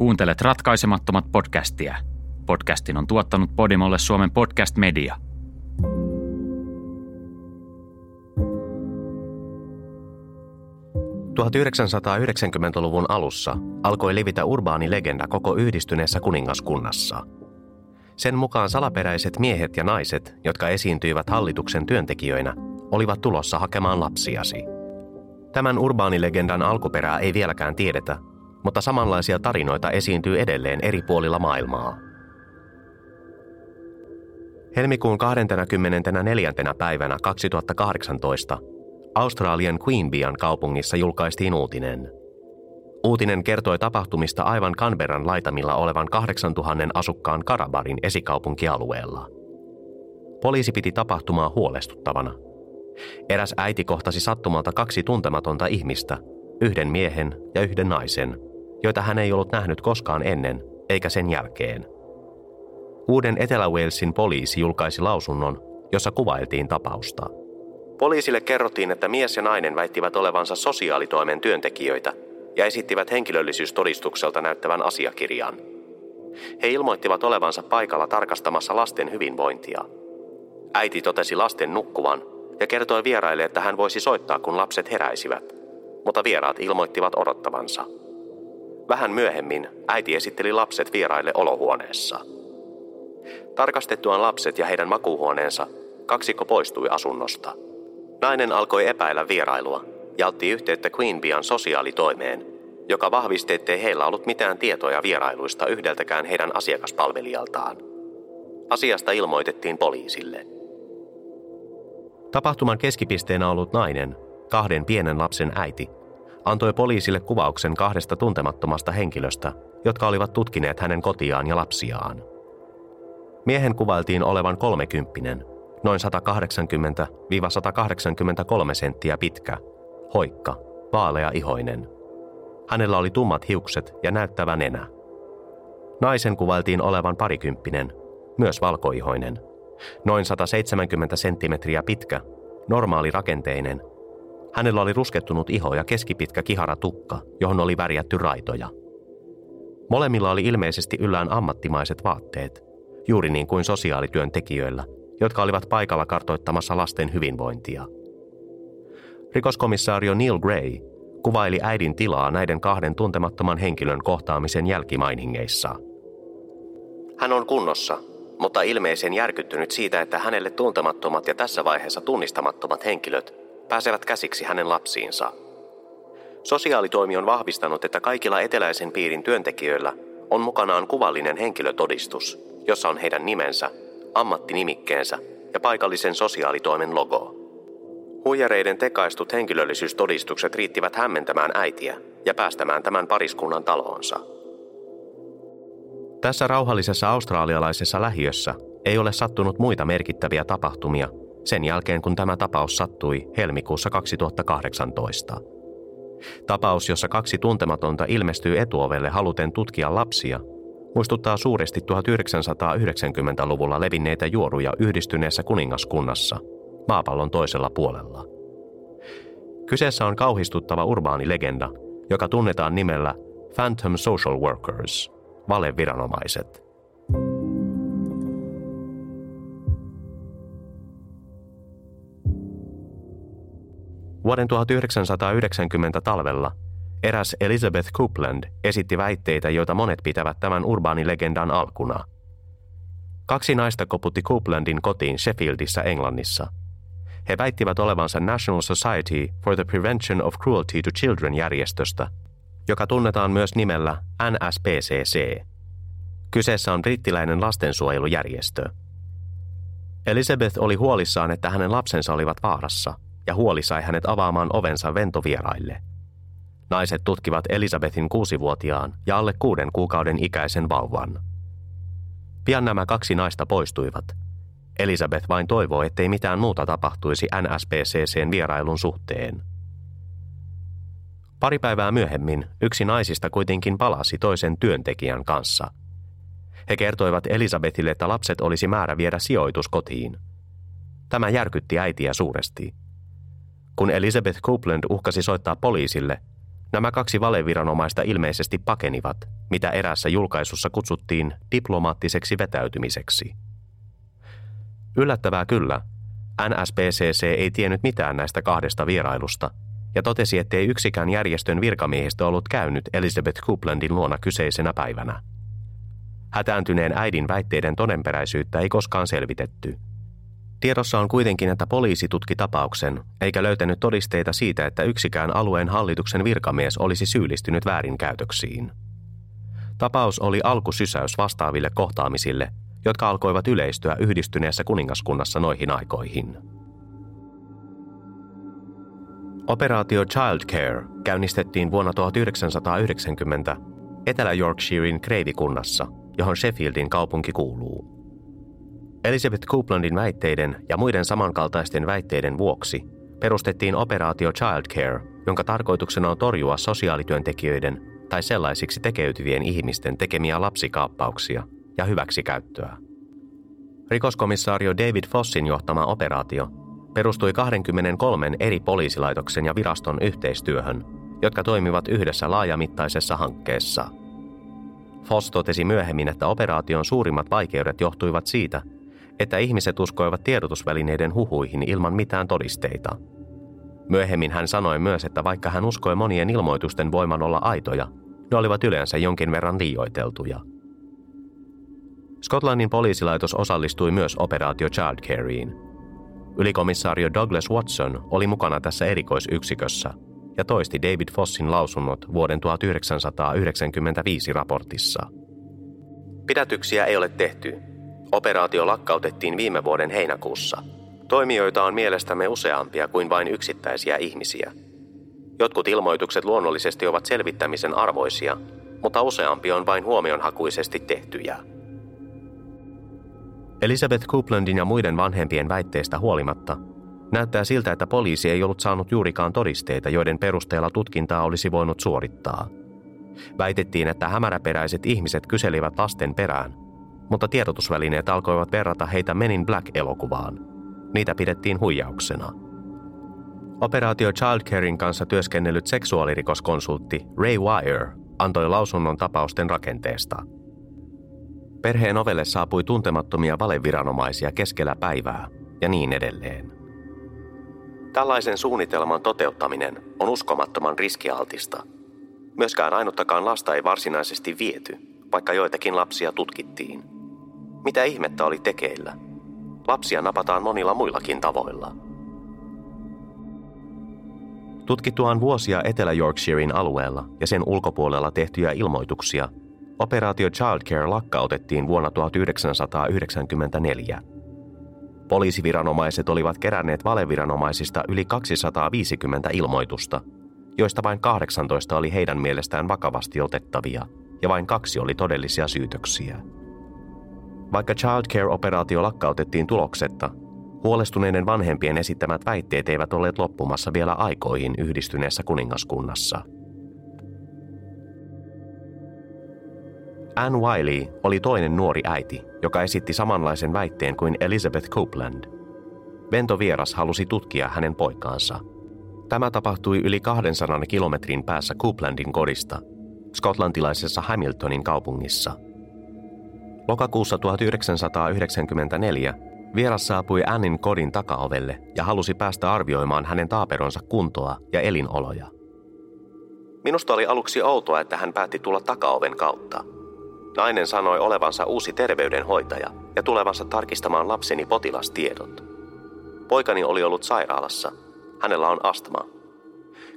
Kuuntelet ratkaisemattomat podcastia. Podcastin on tuottanut Podimolle Suomen podcast media. ...1990-luvun alussa alkoi levitä urbaani legenda koko yhdistyneessä kuningaskunnassa. Sen mukaan salaperäiset miehet ja naiset, jotka esiintyivät hallituksen työntekijöinä, olivat tulossa hakemaan lapsiasi. Tämän urbaanilegendan alkuperää ei vieläkään tiedetä, mutta samanlaisia tarinoita esiintyy edelleen eri puolilla maailmaa. Helmikuun 24. päivänä 2018 Australian Queanbeyan kaupungissa julkaistiin uutinen. Uutinen kertoi tapahtumista aivan Canberran laitamilla olevan 8000 asukkaan Karabarin esikaupunkialueella. Poliisi piti tapahtumaa huolestuttavana. Eräs äiti kohtasi sattumalta kaksi tuntematonta ihmistä, yhden miehen ja yhden naisen – joita hän ei ollut nähnyt koskaan ennen eikä sen jälkeen. Uuden Etelä-Walesin poliisi julkaisi lausunnon, jossa kuvailtiin tapausta. Poliisille kerrottiin, että mies ja nainen väittivät olevansa sosiaalitoimen työntekijöitä ja esittivät henkilöllisyystodistukselta näyttävän asiakirjan. He ilmoittivat olevansa paikalla tarkastamassa lasten hyvinvointia. Äiti totesi lasten nukkuvan ja kertoi vieraille, että hän voisi soittaa, kun lapset heräisivät, mutta vieraat ilmoittivat odottavansa – Vähän myöhemmin äiti esitteli lapset vieraille olohuoneessa. Tarkastettuaan lapset ja heidän makuuhuoneensa, kaksikko poistui asunnosta. Nainen alkoi epäillä vierailua ja otti yhteyttä Queenbian sosiaalitoimeen, joka vahvisti, ettei heillä ollut mitään tietoja vierailuista yhdeltäkään heidän asiakaspalvelijaltaan. Asiasta ilmoitettiin poliisille. Tapahtuman keskipisteenä ollut nainen, kahden pienen lapsen äiti, antoi poliisille kuvauksen kahdesta tuntemattomasta henkilöstä, jotka olivat tutkineet hänen kotiaan ja lapsiaan. Miehen kuvailtiin olevan kolmekymppinen, noin 180-183 senttiä pitkä, hoikka, vaalea ihoinen. Hänellä oli tummat hiukset ja näyttävä nenä. Naisen kuvailtiin olevan parikymppinen, myös valkoihoinen, noin 170 senttimetriä pitkä, normaali rakenteinen Hänellä oli ruskettunut iho ja keskipitkä kihara tukka, johon oli värjätty raitoja. Molemmilla oli ilmeisesti yllään ammattimaiset vaatteet, juuri niin kuin sosiaalityöntekijöillä, jotka olivat paikalla kartoittamassa lasten hyvinvointia. Rikoskomissaario Neil Gray kuvaili äidin tilaa näiden kahden tuntemattoman henkilön kohtaamisen jälkimainingeissa. Hän on kunnossa, mutta ilmeisen järkyttynyt siitä, että hänelle tuntemattomat ja tässä vaiheessa tunnistamattomat henkilöt pääsevät käsiksi hänen lapsiinsa. Sosiaalitoimi on vahvistanut, että kaikilla eteläisen piirin työntekijöillä on mukanaan kuvallinen henkilötodistus, jossa on heidän nimensä, ammattinimikkeensä ja paikallisen sosiaalitoimen logo. Huijareiden tekaistut henkilöllisyystodistukset riittivät hämmentämään äitiä ja päästämään tämän pariskunnan taloonsa. Tässä rauhallisessa australialaisessa lähiössä ei ole sattunut muita merkittäviä tapahtumia sen jälkeen kun tämä tapaus sattui helmikuussa 2018. Tapaus, jossa kaksi tuntematonta ilmestyy etuovelle haluten tutkia lapsia, muistuttaa suuresti 1990-luvulla levinneitä juoruja yhdistyneessä kuningaskunnassa, maapallon toisella puolella. Kyseessä on kauhistuttava urbaani legenda, joka tunnetaan nimellä Phantom Social Workers, valeviranomaiset – Vuoden 1990 talvella eräs Elizabeth Coupland esitti väitteitä, joita monet pitävät tämän urbaanilegendan alkuna. Kaksi naista koputti Couplandin kotiin Sheffieldissä Englannissa. He väittivät olevansa National Society for the Prevention of Cruelty to Children järjestöstä, joka tunnetaan myös nimellä NSPCC. Kyseessä on brittiläinen lastensuojelujärjestö. Elizabeth oli huolissaan, että hänen lapsensa olivat vaarassa – ja huoli sai hänet avaamaan ovensa ventovieraille. Naiset tutkivat Elisabetin kuusivuotiaan ja alle kuuden kuukauden ikäisen vauvan. Pian nämä kaksi naista poistuivat. Elisabeth vain toivoi, ettei mitään muuta tapahtuisi NSPCCn vierailun suhteen. Pari päivää myöhemmin yksi naisista kuitenkin palasi toisen työntekijän kanssa. He kertoivat Elisabetille, että lapset olisi määrä viedä sijoituskotiin. Tämä järkytti äitiä suuresti. Kun Elizabeth Copeland uhkasi soittaa poliisille, Nämä kaksi valeviranomaista ilmeisesti pakenivat, mitä erässä julkaisussa kutsuttiin diplomaattiseksi vetäytymiseksi. Yllättävää kyllä, NSPCC ei tiennyt mitään näistä kahdesta vierailusta ja totesi, ettei yksikään järjestön virkamiehistä ollut käynyt Elizabeth Couplandin luona kyseisenä päivänä. Hätääntyneen äidin väitteiden todenperäisyyttä ei koskaan selvitetty – Tiedossa on kuitenkin, että poliisi tutki tapauksen, eikä löytänyt todisteita siitä, että yksikään alueen hallituksen virkamies olisi syyllistynyt väärinkäytöksiin. Tapaus oli alkusysäys vastaaville kohtaamisille, jotka alkoivat yleistyä yhdistyneessä kuningaskunnassa noihin aikoihin. Operaatio Child Care käynnistettiin vuonna 1990 Etelä-Yorkshirein Kreivikunnassa, johon Sheffieldin kaupunki kuuluu. Elizabeth Couplandin väitteiden ja muiden samankaltaisten väitteiden vuoksi perustettiin operaatio Child Care, jonka tarkoituksena on torjua sosiaalityöntekijöiden tai sellaisiksi tekeytyvien ihmisten tekemiä lapsikaappauksia ja hyväksikäyttöä. Rikoskomissaario David Fossin johtama operaatio perustui 23 eri poliisilaitoksen ja viraston yhteistyöhön, jotka toimivat yhdessä laajamittaisessa hankkeessa. Foss totesi myöhemmin, että operaation suurimmat vaikeudet johtuivat siitä, että ihmiset uskoivat tiedotusvälineiden huhuihin ilman mitään todisteita. Myöhemmin hän sanoi myös, että vaikka hän uskoi monien ilmoitusten voiman olla aitoja, ne olivat yleensä jonkin verran liioiteltuja. Skotlannin poliisilaitos osallistui myös operaatio Childcareen. Ylikomissaario Douglas Watson oli mukana tässä erikoisyksikössä ja toisti David Fossin lausunnot vuoden 1995 raportissa. Pidätyksiä ei ole tehty, Operaatio lakkautettiin viime vuoden heinäkuussa. Toimijoita on mielestämme useampia kuin vain yksittäisiä ihmisiä. Jotkut ilmoitukset luonnollisesti ovat selvittämisen arvoisia, mutta useampi on vain huomionhakuisesti tehtyjä. Elizabeth Couplandin ja muiden vanhempien väitteistä huolimatta näyttää siltä, että poliisi ei ollut saanut juurikaan todisteita, joiden perusteella tutkintaa olisi voinut suorittaa. Väitettiin, että hämäräperäiset ihmiset kyselivät lasten perään, mutta tiedotusvälineet alkoivat verrata heitä Menin Black-elokuvaan. Niitä pidettiin huijauksena. Operaatio Childcarein kanssa työskennellyt seksuaalirikoskonsultti Ray Wire antoi lausunnon tapausten rakenteesta. Perheen ovelle saapui tuntemattomia valeviranomaisia keskellä päivää ja niin edelleen. Tällaisen suunnitelman toteuttaminen on uskomattoman riskialtista. Myöskään ainuttakaan lasta ei varsinaisesti viety, vaikka joitakin lapsia tutkittiin – mitä ihmettä oli tekeillä? Lapsia napataan monilla muillakin tavoilla. Tutkittuaan vuosia Etelä-Yorkshirein alueella ja sen ulkopuolella tehtyjä ilmoituksia, operaatio Childcare lakkautettiin vuonna 1994. Poliisiviranomaiset olivat keränneet valeviranomaisista yli 250 ilmoitusta, joista vain 18 oli heidän mielestään vakavasti otettavia ja vain kaksi oli todellisia syytöksiä. Vaikka childcare-operaatio lakkautettiin tuloksetta, huolestuneiden vanhempien esittämät väitteet eivät olleet loppumassa vielä aikoihin yhdistyneessä kuningaskunnassa. Anne Wiley oli toinen nuori äiti, joka esitti samanlaisen väitteen kuin Elizabeth Copeland. Ventovieras halusi tutkia hänen poikaansa. Tämä tapahtui yli 200 kilometrin päässä Copelandin kodista, skotlantilaisessa Hamiltonin kaupungissa – Lokakuussa 1994 vieras saapui Annin kodin takaovelle ja halusi päästä arvioimaan hänen taaperonsa kuntoa ja elinoloja. Minusta oli aluksi outoa, että hän päätti tulla takaoven kautta. Nainen sanoi olevansa uusi terveydenhoitaja ja tulevansa tarkistamaan lapseni potilastiedot. Poikani oli ollut sairaalassa. Hänellä on astma.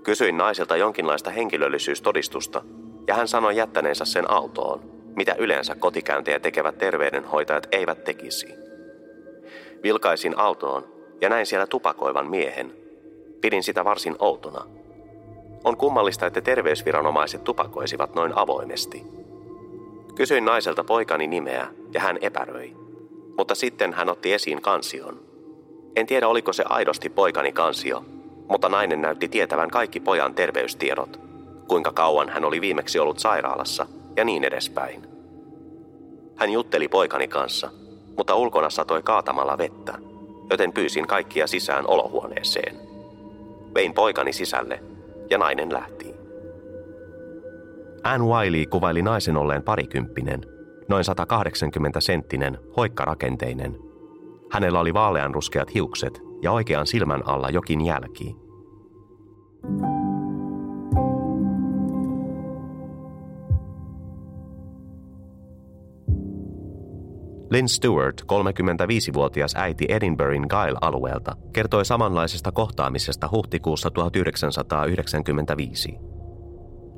Kysyin naiselta jonkinlaista henkilöllisyystodistusta ja hän sanoi jättäneensä sen autoon mitä yleensä kotikäyntejä tekevät terveydenhoitajat eivät tekisi. Vilkaisin autoon ja näin siellä tupakoivan miehen. Pidin sitä varsin outona. On kummallista, että terveysviranomaiset tupakoisivat noin avoimesti. Kysyin naiselta poikani nimeä ja hän epäröi. Mutta sitten hän otti esiin kansion. En tiedä oliko se aidosti poikani kansio, mutta nainen näytti tietävän kaikki pojan terveystiedot. Kuinka kauan hän oli viimeksi ollut sairaalassa – ja niin edespäin. Hän jutteli poikani kanssa, mutta ulkona satoi kaatamalla vettä, joten pyysin kaikkia sisään olohuoneeseen. Vein poikani sisälle ja nainen lähti. Anne Wiley kuvaili naisen olleen parikymppinen, noin 180 senttinen, hoikkarakenteinen. Hänellä oli vaaleanruskeat hiukset ja oikean silmän alla jokin jälki. Lynn Stewart, 35-vuotias äiti Edinburghin Gyle-alueelta, kertoi samanlaisesta kohtaamisesta huhtikuussa 1995.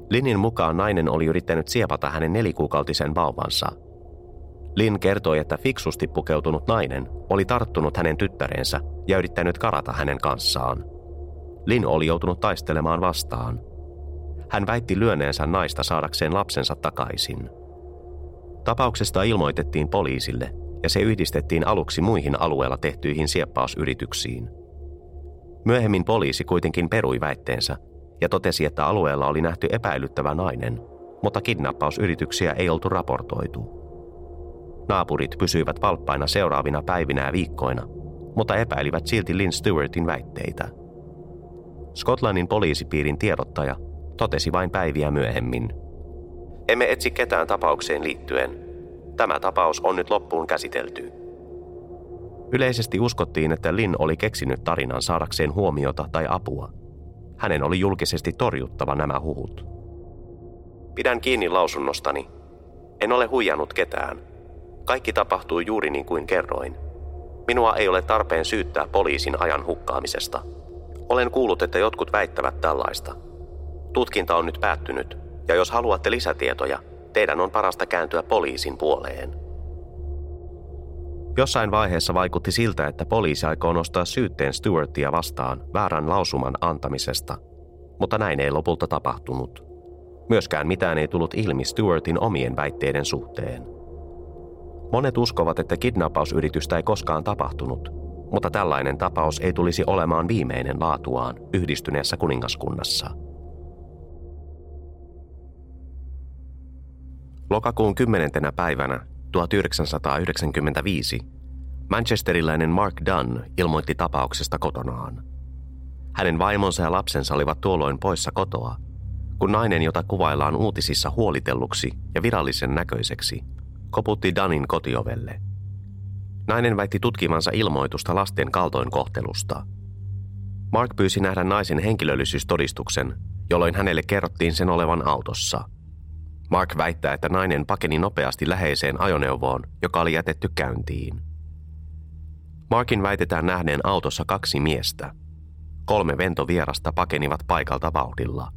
Linnin mukaan nainen oli yrittänyt siepata hänen nelikuukautisen vauvansa. Lin kertoi, että fiksusti pukeutunut nainen oli tarttunut hänen tyttärensä ja yrittänyt karata hänen kanssaan. Lin oli joutunut taistelemaan vastaan. Hän väitti lyöneensä naista saadakseen lapsensa takaisin. Tapauksesta ilmoitettiin poliisille ja se yhdistettiin aluksi muihin alueella tehtyihin sieppausyrityksiin. Myöhemmin poliisi kuitenkin perui väitteensä ja totesi, että alueella oli nähty epäilyttävä nainen, mutta kidnappausyrityksiä ei oltu raportoitu. Naapurit pysyivät valppaina seuraavina päivinä ja viikkoina, mutta epäilivät silti Lynn Stewartin väitteitä. Skotlannin poliisipiirin tiedottaja totesi vain päiviä myöhemmin. Emme etsi ketään tapaukseen liittyen. Tämä tapaus on nyt loppuun käsitelty. Yleisesti uskottiin, että Lin oli keksinyt tarinan saadakseen huomiota tai apua – hänen oli julkisesti torjuttava nämä huhut. Pidän kiinni lausunnostani. En ole huijannut ketään. Kaikki tapahtui juuri niin kuin kerroin. Minua ei ole tarpeen syyttää poliisin ajan hukkaamisesta. Olen kuullut, että jotkut väittävät tällaista. Tutkinta on nyt päättynyt, ja jos haluatte lisätietoja, teidän on parasta kääntyä poliisin puoleen. Jossain vaiheessa vaikutti siltä, että poliisi aikoo nostaa syytteen Stewartia vastaan väärän lausuman antamisesta, mutta näin ei lopulta tapahtunut. Myöskään mitään ei tullut ilmi Stewartin omien väitteiden suhteen. Monet uskovat, että kidnappausyritystä ei koskaan tapahtunut, mutta tällainen tapaus ei tulisi olemaan viimeinen laatuaan yhdistyneessä kuningaskunnassa. Lokakuun 10. päivänä 1995 Manchesteriläinen Mark Dunn ilmoitti tapauksesta kotonaan. Hänen vaimonsa ja lapsensa olivat tuolloin poissa kotoa, kun nainen, jota kuvaillaan uutisissa huolitelluksi ja virallisen näköiseksi, koputti Dunnin kotiovelle. Nainen väitti tutkimansa ilmoitusta lasten kaltoinkohtelusta. Mark pyysi nähdä naisen henkilöllisyystodistuksen, jolloin hänelle kerrottiin sen olevan autossa – Mark väittää, että nainen pakeni nopeasti läheiseen ajoneuvoon, joka oli jätetty käyntiin. Markin väitetään nähneen autossa kaksi miestä. Kolme ventovierasta pakenivat paikalta vauhdilla.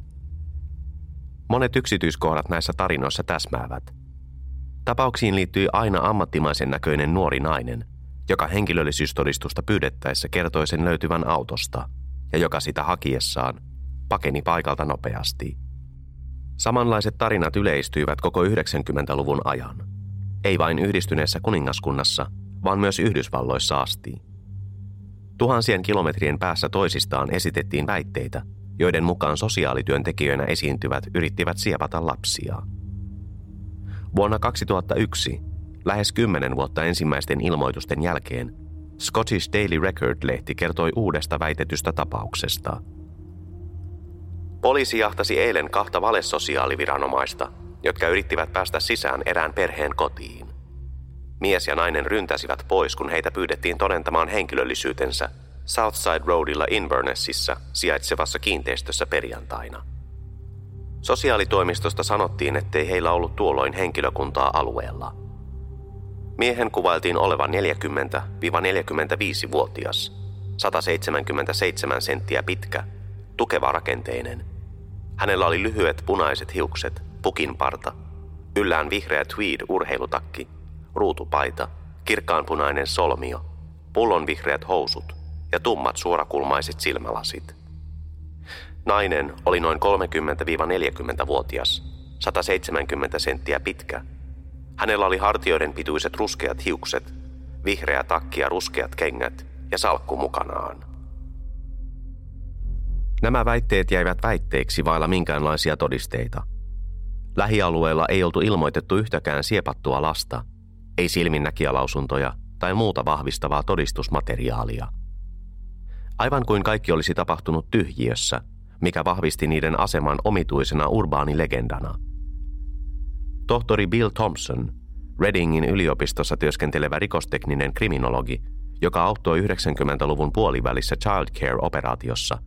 Monet yksityiskohdat näissä tarinoissa täsmäävät. Tapauksiin liittyi aina ammattimaisen näköinen nuori nainen, joka henkilöllisyystodistusta pyydettäessä kertoi sen löytyvän autosta ja joka sitä hakiessaan pakeni paikalta nopeasti. Samanlaiset tarinat yleistyivät koko 90-luvun ajan. Ei vain yhdistyneessä kuningaskunnassa, vaan myös Yhdysvalloissa asti. Tuhansien kilometrien päässä toisistaan esitettiin väitteitä, joiden mukaan sosiaalityöntekijöinä esiintyvät yrittivät siepata lapsia. Vuonna 2001, lähes kymmenen vuotta ensimmäisten ilmoitusten jälkeen, Scottish Daily Record-lehti kertoi uudesta väitetystä tapauksesta – Poliisi jahtasi eilen kahta valesosiaaliviranomaista, jotka yrittivät päästä sisään erään perheen kotiin. Mies ja nainen ryntäsivät pois, kun heitä pyydettiin todentamaan henkilöllisyytensä Southside Roadilla Invernessissa sijaitsevassa kiinteistössä perjantaina. Sosiaalitoimistosta sanottiin, ettei heillä ollut tuolloin henkilökuntaa alueella. Miehen kuvailtiin olevan 40-45-vuotias, 177 senttiä pitkä tukeva rakenteinen. Hänellä oli lyhyet punaiset hiukset, pukinparta, yllään vihreä tweed-urheilutakki, ruutupaita, kirkkaanpunainen solmio, pullonvihreät housut ja tummat suorakulmaiset silmälasit. Nainen oli noin 30-40-vuotias, 170 senttiä pitkä. Hänellä oli hartioiden pituiset ruskeat hiukset, vihreä takki ja ruskeat kengät ja salkku mukanaan. Nämä väitteet jäivät väitteiksi vailla minkäänlaisia todisteita. Lähialueella ei oltu ilmoitettu yhtäkään siepattua lasta, ei silminnäkijälausuntoja tai muuta vahvistavaa todistusmateriaalia. Aivan kuin kaikki olisi tapahtunut tyhjiössä, mikä vahvisti niiden aseman omituisena urbaanilegendana. Tohtori Bill Thompson, Readingin yliopistossa työskentelevä rikostekninen kriminologi, joka auttoi 90-luvun puolivälissä Child Care-operaatiossa,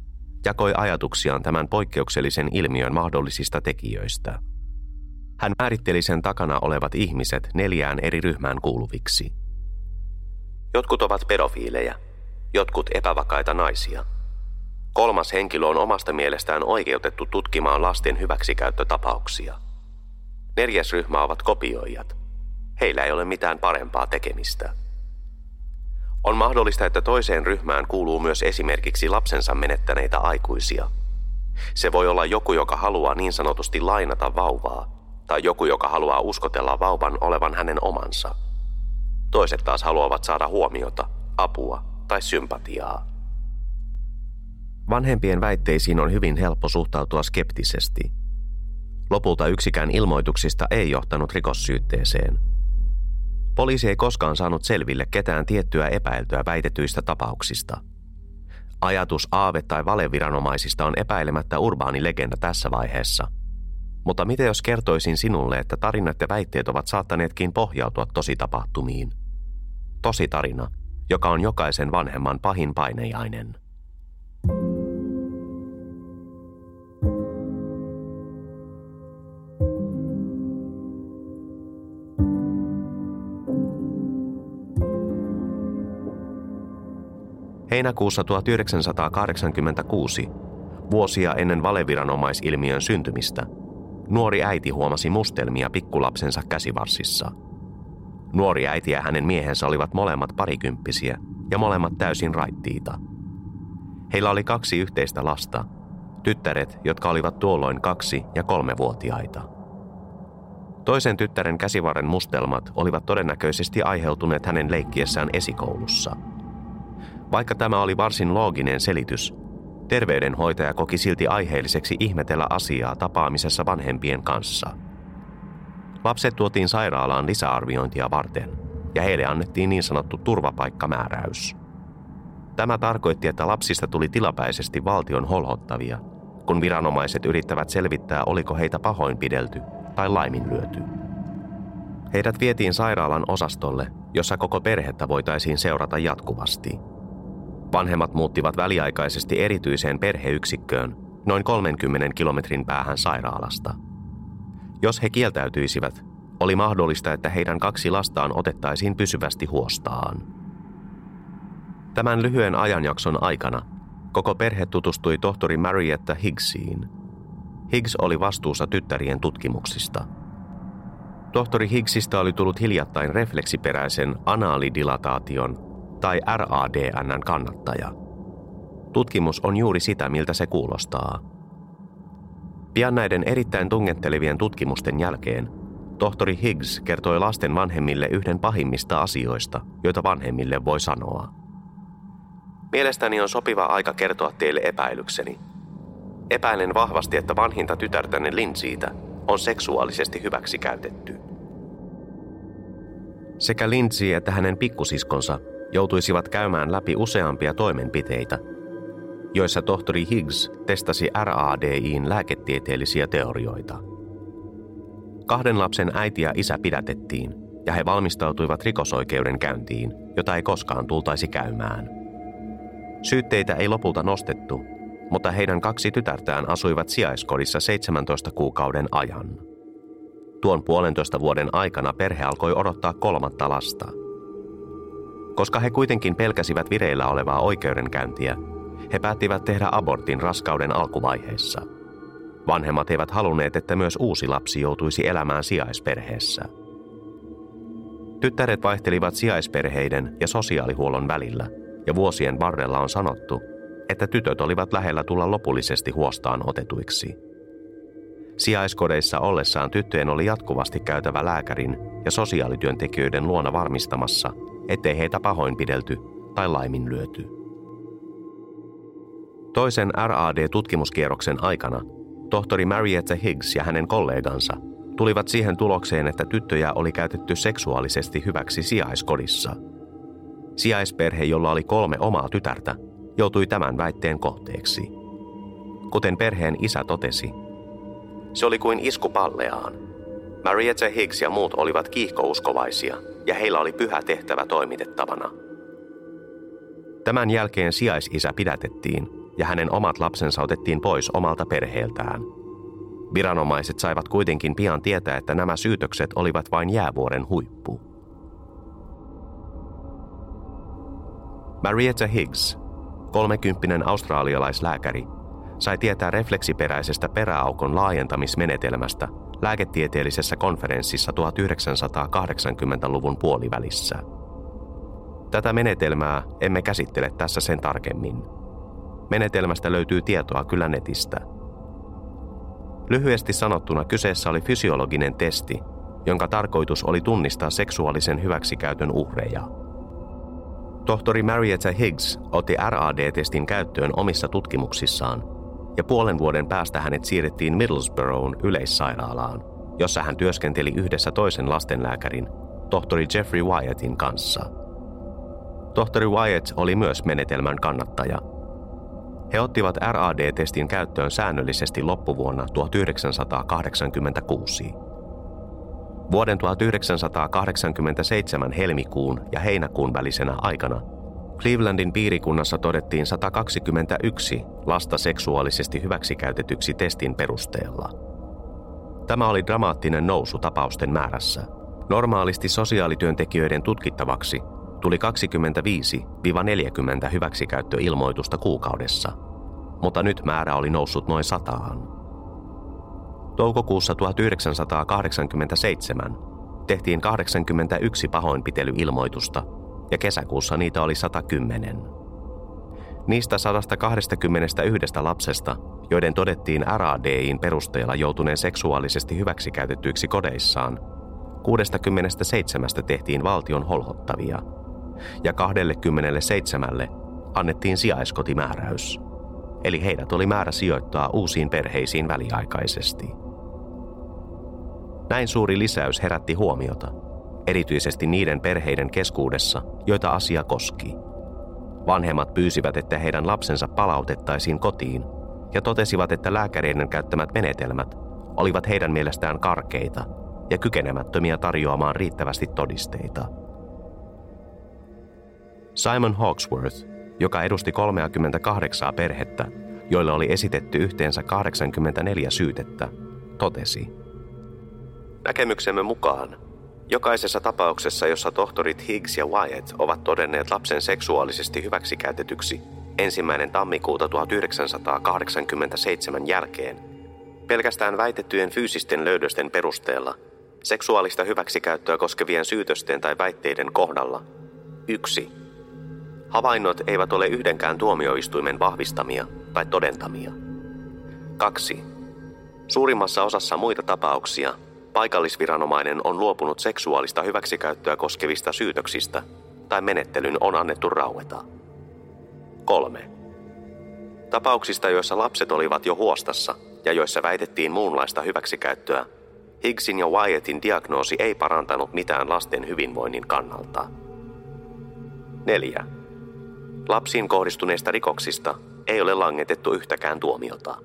jakoi ajatuksiaan tämän poikkeuksellisen ilmiön mahdollisista tekijöistä. Hän määritteli sen takana olevat ihmiset neljään eri ryhmään kuuluviksi. Jotkut ovat pedofiileja, jotkut epävakaita naisia. Kolmas henkilö on omasta mielestään oikeutettu tutkimaan lasten hyväksikäyttötapauksia. Neljäs ryhmä ovat kopioijat. Heillä ei ole mitään parempaa tekemistä. On mahdollista, että toiseen ryhmään kuuluu myös esimerkiksi lapsensa menettäneitä aikuisia. Se voi olla joku, joka haluaa niin sanotusti lainata vauvaa, tai joku, joka haluaa uskotella vauvan olevan hänen omansa. Toiset taas haluavat saada huomiota, apua tai sympatiaa. Vanhempien väitteisiin on hyvin helppo suhtautua skeptisesti. Lopulta yksikään ilmoituksista ei johtanut rikossyytteeseen – Poliisi ei koskaan saanut selville ketään tiettyä epäiltyä väitetyistä tapauksista. Ajatus aave- tai valeviranomaisista on epäilemättä urbaani legenda tässä vaiheessa. Mutta mitä jos kertoisin sinulle, että tarinat ja väitteet ovat saattaneetkin pohjautua tositapahtumiin? Tositarina, joka on jokaisen vanhemman pahin painejainen. Heinäkuussa 1986, vuosia ennen valeviranomaisilmiön syntymistä, nuori äiti huomasi mustelmia pikkulapsensa käsivarsissa. Nuori äiti ja hänen miehensä olivat molemmat parikymppisiä ja molemmat täysin raittiita. Heillä oli kaksi yhteistä lasta, tyttäret, jotka olivat tuolloin kaksi- ja kolmevuotiaita. Toisen tyttären käsivarren mustelmat olivat todennäköisesti aiheutuneet hänen leikkiessään esikoulussa – vaikka tämä oli varsin looginen selitys, terveydenhoitaja koki silti aiheelliseksi ihmetellä asiaa tapaamisessa vanhempien kanssa. Lapset tuotiin sairaalaan lisäarviointia varten, ja heille annettiin niin sanottu turvapaikkamääräys. Tämä tarkoitti, että lapsista tuli tilapäisesti valtion holhottavia, kun viranomaiset yrittävät selvittää, oliko heitä pahoinpidelty tai laiminlyöty. Heidät vietiin sairaalan osastolle, jossa koko perhettä voitaisiin seurata jatkuvasti – Vanhemmat muuttivat väliaikaisesti erityiseen perheyksikköön noin 30 kilometrin päähän sairaalasta. Jos he kieltäytyisivät, oli mahdollista, että heidän kaksi lastaan otettaisiin pysyvästi huostaan. Tämän lyhyen ajanjakson aikana koko perhe tutustui tohtori Marietta Higgsiin. Higgs oli vastuussa tyttärien tutkimuksista. Tohtori Higgsistä oli tullut hiljattain refleksiperäisen anaalidilataation tai RADNn kannattaja. Tutkimus on juuri sitä, miltä se kuulostaa. Pian näiden erittäin tungettelevien tutkimusten jälkeen tohtori Higgs kertoi lasten vanhemmille yhden pahimmista asioista, joita vanhemmille voi sanoa. Mielestäni on sopiva aika kertoa teille epäilykseni. Epäilen vahvasti, että vanhinta tytärtänne Lindsaytä on seksuaalisesti hyväksikäytetty. Sekä Lindsay että hänen pikkusiskonsa joutuisivat käymään läpi useampia toimenpiteitä, joissa tohtori Higgs testasi RADIin lääketieteellisiä teorioita. Kahden lapsen äiti ja isä pidätettiin, ja he valmistautuivat rikosoikeuden käyntiin, jota ei koskaan tultaisi käymään. Syytteitä ei lopulta nostettu, mutta heidän kaksi tytärtään asuivat sijaiskodissa 17 kuukauden ajan. Tuon puolentoista vuoden aikana perhe alkoi odottaa kolmatta lasta – koska he kuitenkin pelkäsivät vireillä olevaa oikeudenkäyntiä, he päättivät tehdä abortin raskauden alkuvaiheessa. Vanhemmat eivät halunneet, että myös uusi lapsi joutuisi elämään sijaisperheessä. Tyttäret vaihtelivat sijaisperheiden ja sosiaalihuollon välillä, ja vuosien varrella on sanottu, että tytöt olivat lähellä tulla lopullisesti huostaan otetuiksi. Sijaiskodeissa ollessaan tyttöjen oli jatkuvasti käytävä lääkärin ja sosiaalityöntekijöiden luona varmistamassa, ettei heitä pahoinpidelty tai laiminlyöty. Toisen RAD-tutkimuskierroksen aikana tohtori Marietta Higgs ja hänen kollegansa tulivat siihen tulokseen, että tyttöjä oli käytetty seksuaalisesti hyväksi sijaiskodissa. Sijaisperhe, jolla oli kolme omaa tytärtä, joutui tämän väitteen kohteeksi. Kuten perheen isä totesi, se oli kuin isku palleaan. Marietta Higgs ja muut olivat kiihkouskovaisia ja heillä oli pyhä tehtävä toimitettavana. Tämän jälkeen sijaisisä pidätettiin ja hänen omat lapsensa otettiin pois omalta perheeltään. Viranomaiset saivat kuitenkin pian tietää, että nämä syytökset olivat vain jäävuoren huippu. Marietta Higgs, kolmekymppinen australialaislääkäri, sai tietää refleksiperäisestä peräaukon laajentamismenetelmästä lääketieteellisessä konferenssissa 1980-luvun puolivälissä. Tätä menetelmää emme käsittele tässä sen tarkemmin. Menetelmästä löytyy tietoa kyllä netistä. Lyhyesti sanottuna kyseessä oli fysiologinen testi, jonka tarkoitus oli tunnistaa seksuaalisen hyväksikäytön uhreja. Tohtori Marietta Higgs otti RAD-testin käyttöön omissa tutkimuksissaan ja puolen vuoden päästä hänet siirrettiin Middlesbroughin yleissairaalaan, jossa hän työskenteli yhdessä toisen lastenlääkärin, tohtori Jeffrey Wyattin kanssa. Tohtori Wyatt oli myös menetelmän kannattaja. He ottivat RAD-testin käyttöön säännöllisesti loppuvuonna 1986. Vuoden 1987 helmikuun ja heinäkuun välisenä aikana Clevelandin piirikunnassa todettiin 121 lasta seksuaalisesti hyväksikäytetyksi testin perusteella. Tämä oli dramaattinen nousu tapausten määrässä. Normaalisti sosiaalityöntekijöiden tutkittavaksi tuli 25-40 hyväksikäyttöilmoitusta kuukaudessa, mutta nyt määrä oli noussut noin sataan. Toukokuussa 1987 tehtiin 81 pahoinpitelyilmoitusta ja kesäkuussa niitä oli 110. Niistä 121 lapsesta, joiden todettiin RADIin perusteella joutuneen seksuaalisesti hyväksikäytetyiksi kodeissaan, 67 tehtiin valtion holhottavia ja 27 annettiin sijaiskotimääräys. Eli heidät oli määrä sijoittaa uusiin perheisiin väliaikaisesti. Näin suuri lisäys herätti huomiota – erityisesti niiden perheiden keskuudessa, joita asia koski. Vanhemmat pyysivät, että heidän lapsensa palautettaisiin kotiin ja totesivat, että lääkäreiden käyttämät menetelmät olivat heidän mielestään karkeita ja kykenemättömiä tarjoamaan riittävästi todisteita. Simon Hawksworth, joka edusti 38 perhettä, joille oli esitetty yhteensä 84 syytettä, totesi. Näkemyksemme mukaan Jokaisessa tapauksessa, jossa tohtorit Higgs ja Wyatt ovat todenneet lapsen seksuaalisesti hyväksikäytetyksi ensimmäinen tammikuuta 1987 jälkeen, pelkästään väitettyjen fyysisten löydösten perusteella seksuaalista hyväksikäyttöä koskevien syytösten tai väitteiden kohdalla 1. Havainnot eivät ole yhdenkään tuomioistuimen vahvistamia tai todentamia. 2. Suurimmassa osassa muita tapauksia paikallisviranomainen on luopunut seksuaalista hyväksikäyttöä koskevista syytöksistä tai menettelyn on annettu raueta. 3. Tapauksista, joissa lapset olivat jo huostassa ja joissa väitettiin muunlaista hyväksikäyttöä, Higgsin ja Wyattin diagnoosi ei parantanut mitään lasten hyvinvoinnin kannalta. 4. Lapsiin kohdistuneista rikoksista ei ole langetettu yhtäkään tuomiota.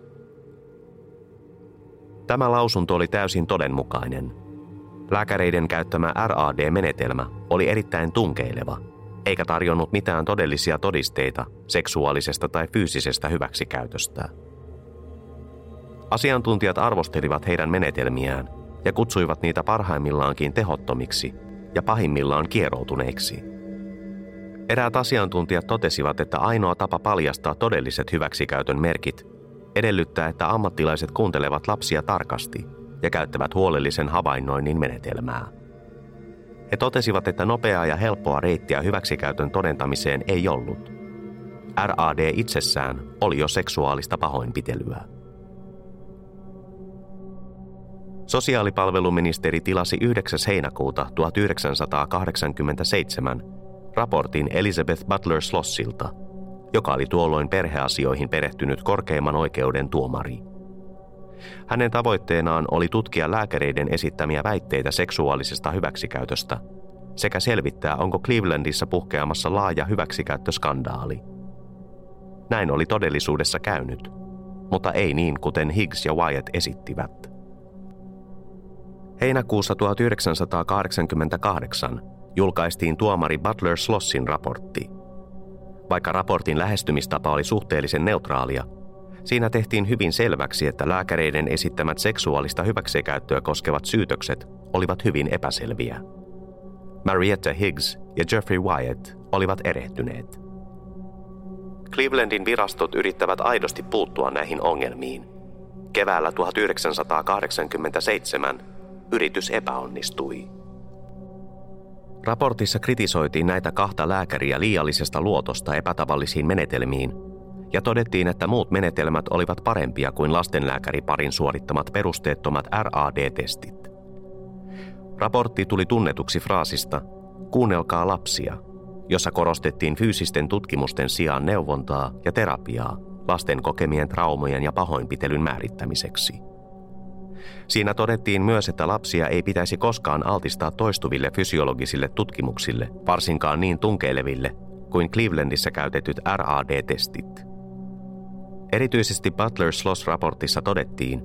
Tämä lausunto oli täysin todenmukainen. Lääkäreiden käyttämä RAD-menetelmä oli erittäin tunkeileva, eikä tarjonnut mitään todellisia todisteita seksuaalisesta tai fyysisestä hyväksikäytöstä. Asiantuntijat arvostelivat heidän menetelmiään ja kutsuivat niitä parhaimmillaankin tehottomiksi ja pahimmillaan kieroutuneiksi. Eräät asiantuntijat totesivat, että ainoa tapa paljastaa todelliset hyväksikäytön merkit edellyttää, että ammattilaiset kuuntelevat lapsia tarkasti ja käyttävät huolellisen havainnoinnin menetelmää. He totesivat, että nopeaa ja helppoa reittiä hyväksikäytön todentamiseen ei ollut. RAD itsessään oli jo seksuaalista pahoinpitelyä. Sosiaalipalveluministeri tilasi 9. heinäkuuta 1987 raportin Elizabeth Butler Slossilta – joka oli tuolloin perheasioihin perehtynyt korkeimman oikeuden tuomari. Hänen tavoitteenaan oli tutkia lääkäreiden esittämiä väitteitä seksuaalisesta hyväksikäytöstä sekä selvittää, onko Clevelandissa puhkeamassa laaja hyväksikäyttöskandaali. Näin oli todellisuudessa käynyt, mutta ei niin kuten Higgs ja Wyatt esittivät. Heinäkuussa 1988 julkaistiin tuomari Butler Slossin raportti. Vaikka raportin lähestymistapa oli suhteellisen neutraalia, siinä tehtiin hyvin selväksi, että lääkäreiden esittämät seksuaalista hyväksikäyttöä koskevat syytökset olivat hyvin epäselviä. Marietta Higgs ja Jeffrey Wyatt olivat erehtyneet. Clevelandin virastot yrittävät aidosti puuttua näihin ongelmiin. Keväällä 1987 yritys epäonnistui. Raportissa kritisoitiin näitä kahta lääkäriä liiallisesta luotosta epätavallisiin menetelmiin ja todettiin, että muut menetelmät olivat parempia kuin lastenlääkäriparin suorittamat perusteettomat RAD-testit. Raportti tuli tunnetuksi fraasista Kuunnelkaa lapsia, jossa korostettiin fyysisten tutkimusten sijaan neuvontaa ja terapiaa lasten kokemien traumojen ja pahoinpitelyn määrittämiseksi. Siinä todettiin myös, että lapsia ei pitäisi koskaan altistaa toistuville fysiologisille tutkimuksille, varsinkaan niin tunkeileville kuin Clevelandissa käytetyt RAD-testit. Erityisesti Butler Sloss-raportissa todettiin,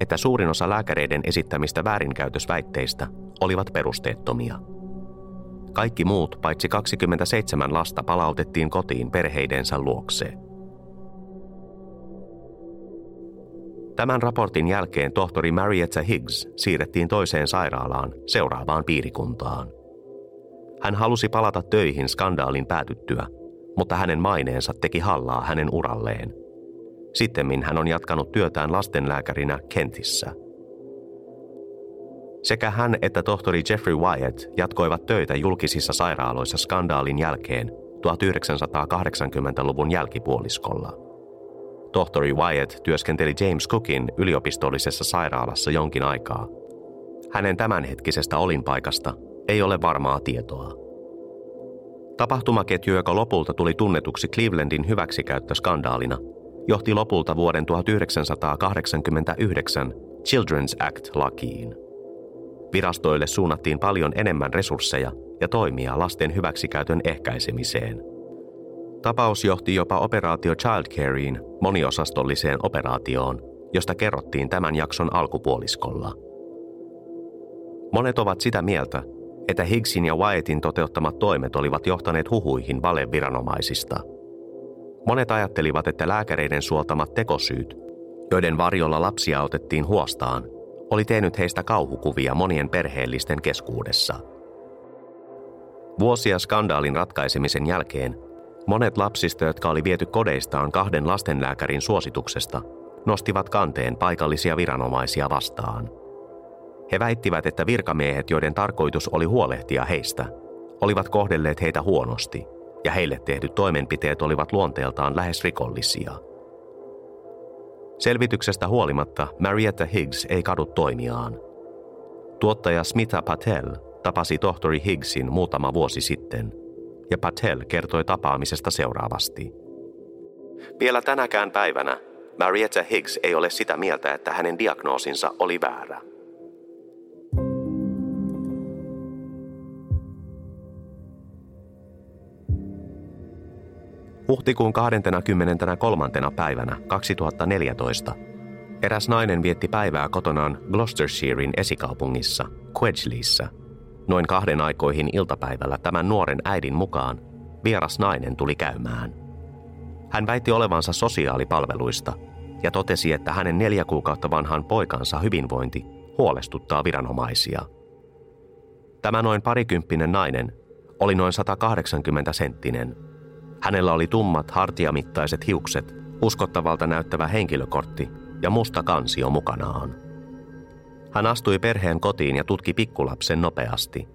että suurin osa lääkäreiden esittämistä väärinkäytösväitteistä olivat perusteettomia. Kaikki muut, paitsi 27 lasta, palautettiin kotiin perheidensä luokseen. Tämän raportin jälkeen tohtori Marietta Higgs siirrettiin toiseen sairaalaan seuraavaan piirikuntaan. Hän halusi palata töihin skandaalin päätyttyä, mutta hänen maineensa teki hallaa hänen uralleen. Sittemmin hän on jatkanut työtään lastenlääkärinä Kentissä. Sekä hän että tohtori Jeffrey Wyatt jatkoivat töitä julkisissa sairaaloissa skandaalin jälkeen 1980-luvun jälkipuoliskolla – Tohtori Wyatt työskenteli James Cookin yliopistollisessa sairaalassa jonkin aikaa. Hänen tämänhetkisestä olinpaikasta ei ole varmaa tietoa. Tapahtumaketju, joka lopulta tuli tunnetuksi Clevelandin hyväksikäyttöskandaalina, johti lopulta vuoden 1989 Children's Act-lakiin. Virastoille suunnattiin paljon enemmän resursseja ja toimia lasten hyväksikäytön ehkäisemiseen – Tapaus johti jopa operaatio Childcareen moniosastolliseen operaatioon, josta kerrottiin tämän jakson alkupuoliskolla. Monet ovat sitä mieltä, että Higgsin ja Wyattin toteuttamat toimet olivat johtaneet huhuihin valeviranomaisista. Monet ajattelivat, että lääkäreiden suoltamat tekosyyt, joiden varjolla lapsia otettiin huostaan, oli tehnyt heistä kauhukuvia monien perheellisten keskuudessa. Vuosia skandaalin ratkaisemisen jälkeen Monet lapsista, jotka oli viety kodeistaan kahden lastenlääkärin suosituksesta, nostivat kanteen paikallisia viranomaisia vastaan. He väittivät, että virkamiehet, joiden tarkoitus oli huolehtia heistä, olivat kohdelleet heitä huonosti ja heille tehdyt toimenpiteet olivat luonteeltaan lähes rikollisia. Selvityksestä huolimatta Marietta Higgs ei kadu toimiaan. Tuottaja Smitha Patel tapasi tohtori Higgsin muutama vuosi sitten – ja Patel kertoi tapaamisesta seuraavasti. Vielä tänäkään päivänä Marietta Higgs ei ole sitä mieltä, että hänen diagnoosinsa oli väärä. Huhtikuun 23. päivänä 2014 eräs nainen vietti päivää kotonaan Gloucestershirein esikaupungissa, Quedgleyssä – Noin kahden aikoihin iltapäivällä tämän nuoren äidin mukaan vieras nainen tuli käymään. Hän väitti olevansa sosiaalipalveluista ja totesi, että hänen neljä kuukautta vanhan poikansa hyvinvointi huolestuttaa viranomaisia. Tämä noin parikymppinen nainen oli noin 180 senttinen. Hänellä oli tummat hartiamittaiset hiukset, uskottavalta näyttävä henkilökortti ja musta kansio mukanaan. Hän astui perheen kotiin ja tutki pikkulapsen nopeasti.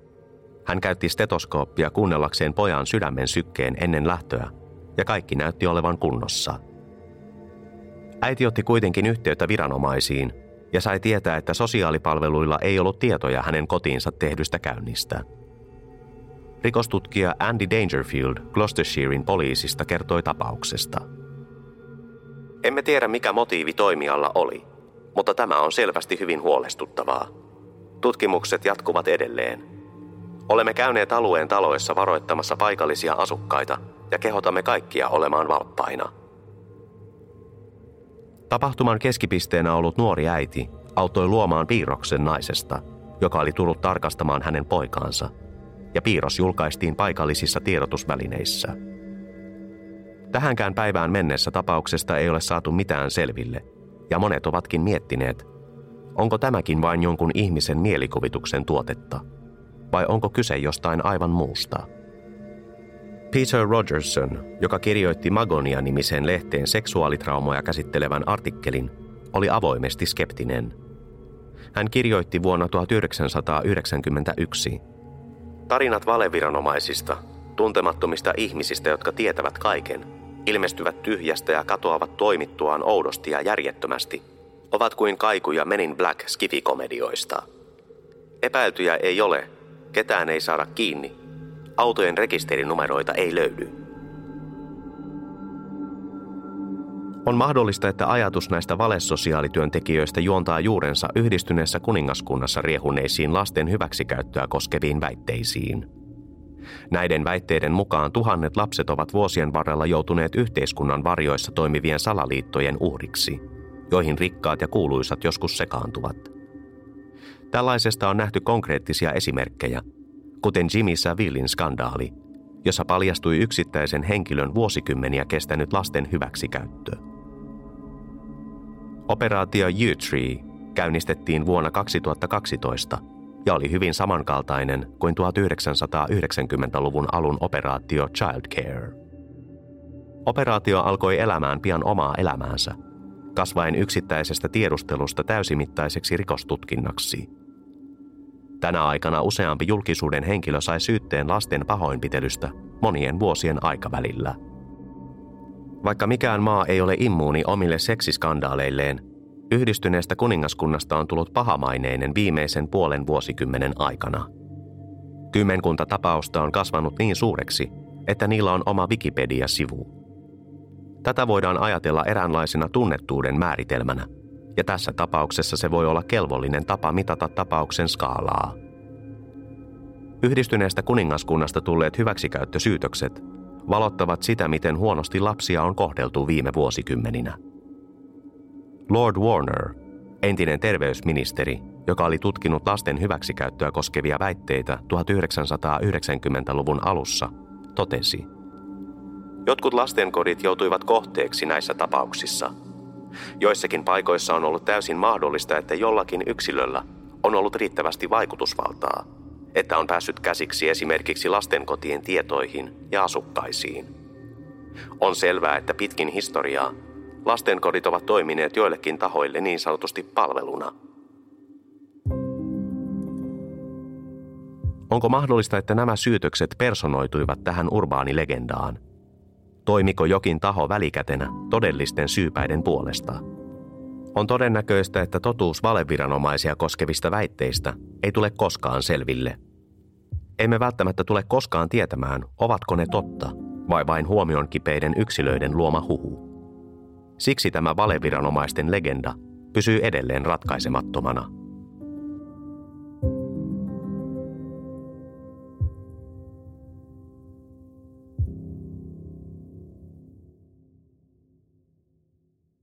Hän käytti stetoskooppia kuunnellakseen pojan sydämen sykkeen ennen lähtöä, ja kaikki näytti olevan kunnossa. Äiti otti kuitenkin yhteyttä viranomaisiin ja sai tietää, että sosiaalipalveluilla ei ollut tietoja hänen kotiinsa tehdystä käynnistä. Rikostutkija Andy Dangerfield Gloucestershirein poliisista kertoi tapauksesta. Emme tiedä, mikä motiivi toimijalla oli – mutta tämä on selvästi hyvin huolestuttavaa. Tutkimukset jatkuvat edelleen. Olemme käyneet alueen taloissa varoittamassa paikallisia asukkaita ja kehotamme kaikkia olemaan valppaina. Tapahtuman keskipisteenä ollut nuori äiti auttoi luomaan piirroksen naisesta, joka oli tullut tarkastamaan hänen poikaansa, ja piirros julkaistiin paikallisissa tiedotusvälineissä. Tähänkään päivään mennessä tapauksesta ei ole saatu mitään selville, ja monet ovatkin miettineet, onko tämäkin vain jonkun ihmisen mielikuvituksen tuotetta, vai onko kyse jostain aivan muusta. Peter Rogerson, joka kirjoitti Magonia-nimiseen lehteen seksuaalitraumoja käsittelevän artikkelin, oli avoimesti skeptinen. Hän kirjoitti vuonna 1991. Tarinat valeviranomaisista, tuntemattomista ihmisistä, jotka tietävät kaiken, ilmestyvät tyhjästä ja katoavat toimittuaan oudosti ja järjettömästi, ovat kuin kaikuja Menin Black skifikomedioista. Epäiltyjä ei ole, ketään ei saada kiinni, autojen rekisterinumeroita ei löydy. On mahdollista, että ajatus näistä valesosiaalityöntekijöistä juontaa juurensa yhdistyneessä kuningaskunnassa riehuneisiin lasten hyväksikäyttöä koskeviin väitteisiin. Näiden väitteiden mukaan tuhannet lapset ovat vuosien varrella joutuneet yhteiskunnan varjoissa toimivien salaliittojen uhriksi, joihin rikkaat ja kuuluisat joskus sekaantuvat. Tällaisesta on nähty konkreettisia esimerkkejä, kuten Jimmy Savillin skandaali, jossa paljastui yksittäisen henkilön vuosikymmeniä kestänyt lasten hyväksikäyttö. Operaatio U-Tree käynnistettiin vuonna 2012 ja oli hyvin samankaltainen kuin 1990-luvun alun operaatio Child Care. Operaatio alkoi elämään pian omaa elämäänsä, kasvaen yksittäisestä tiedustelusta täysimittaiseksi rikostutkinnaksi. Tänä aikana useampi julkisuuden henkilö sai syytteen lasten pahoinpitelystä monien vuosien aikavälillä – vaikka mikään maa ei ole immuuni omille seksiskandaaleilleen, yhdistyneestä kuningaskunnasta on tullut pahamaineinen viimeisen puolen vuosikymmenen aikana. Kymmenkunta tapausta on kasvanut niin suureksi, että niillä on oma Wikipedia-sivu. Tätä voidaan ajatella eräänlaisena tunnettuuden määritelmänä, ja tässä tapauksessa se voi olla kelvollinen tapa mitata tapauksen skaalaa. Yhdistyneestä kuningaskunnasta tulleet hyväksikäyttösyytökset valottavat sitä, miten huonosti lapsia on kohdeltu viime vuosikymmeninä. Lord Warner, entinen terveysministeri, joka oli tutkinut lasten hyväksikäyttöä koskevia väitteitä 1990-luvun alussa, totesi, Jotkut lastenkodit joutuivat kohteeksi näissä tapauksissa. Joissakin paikoissa on ollut täysin mahdollista, että jollakin yksilöllä on ollut riittävästi vaikutusvaltaa – että on päässyt käsiksi esimerkiksi lastenkotien tietoihin ja asukkaisiin. On selvää, että pitkin historiaa lastenkodit ovat toimineet joillekin tahoille niin sanotusti palveluna. Onko mahdollista, että nämä syytökset personoituivat tähän urbaanilegendaan? Toimiko jokin taho välikätenä todellisten syypäiden puolesta? On todennäköistä, että totuus valeviranomaisia koskevista väitteistä ei tule koskaan selville. Emme välttämättä tule koskaan tietämään, ovatko ne totta vai vain huomion kipeiden yksilöiden luoma huhu. Siksi tämä valeviranomaisten legenda pysyy edelleen ratkaisemattomana.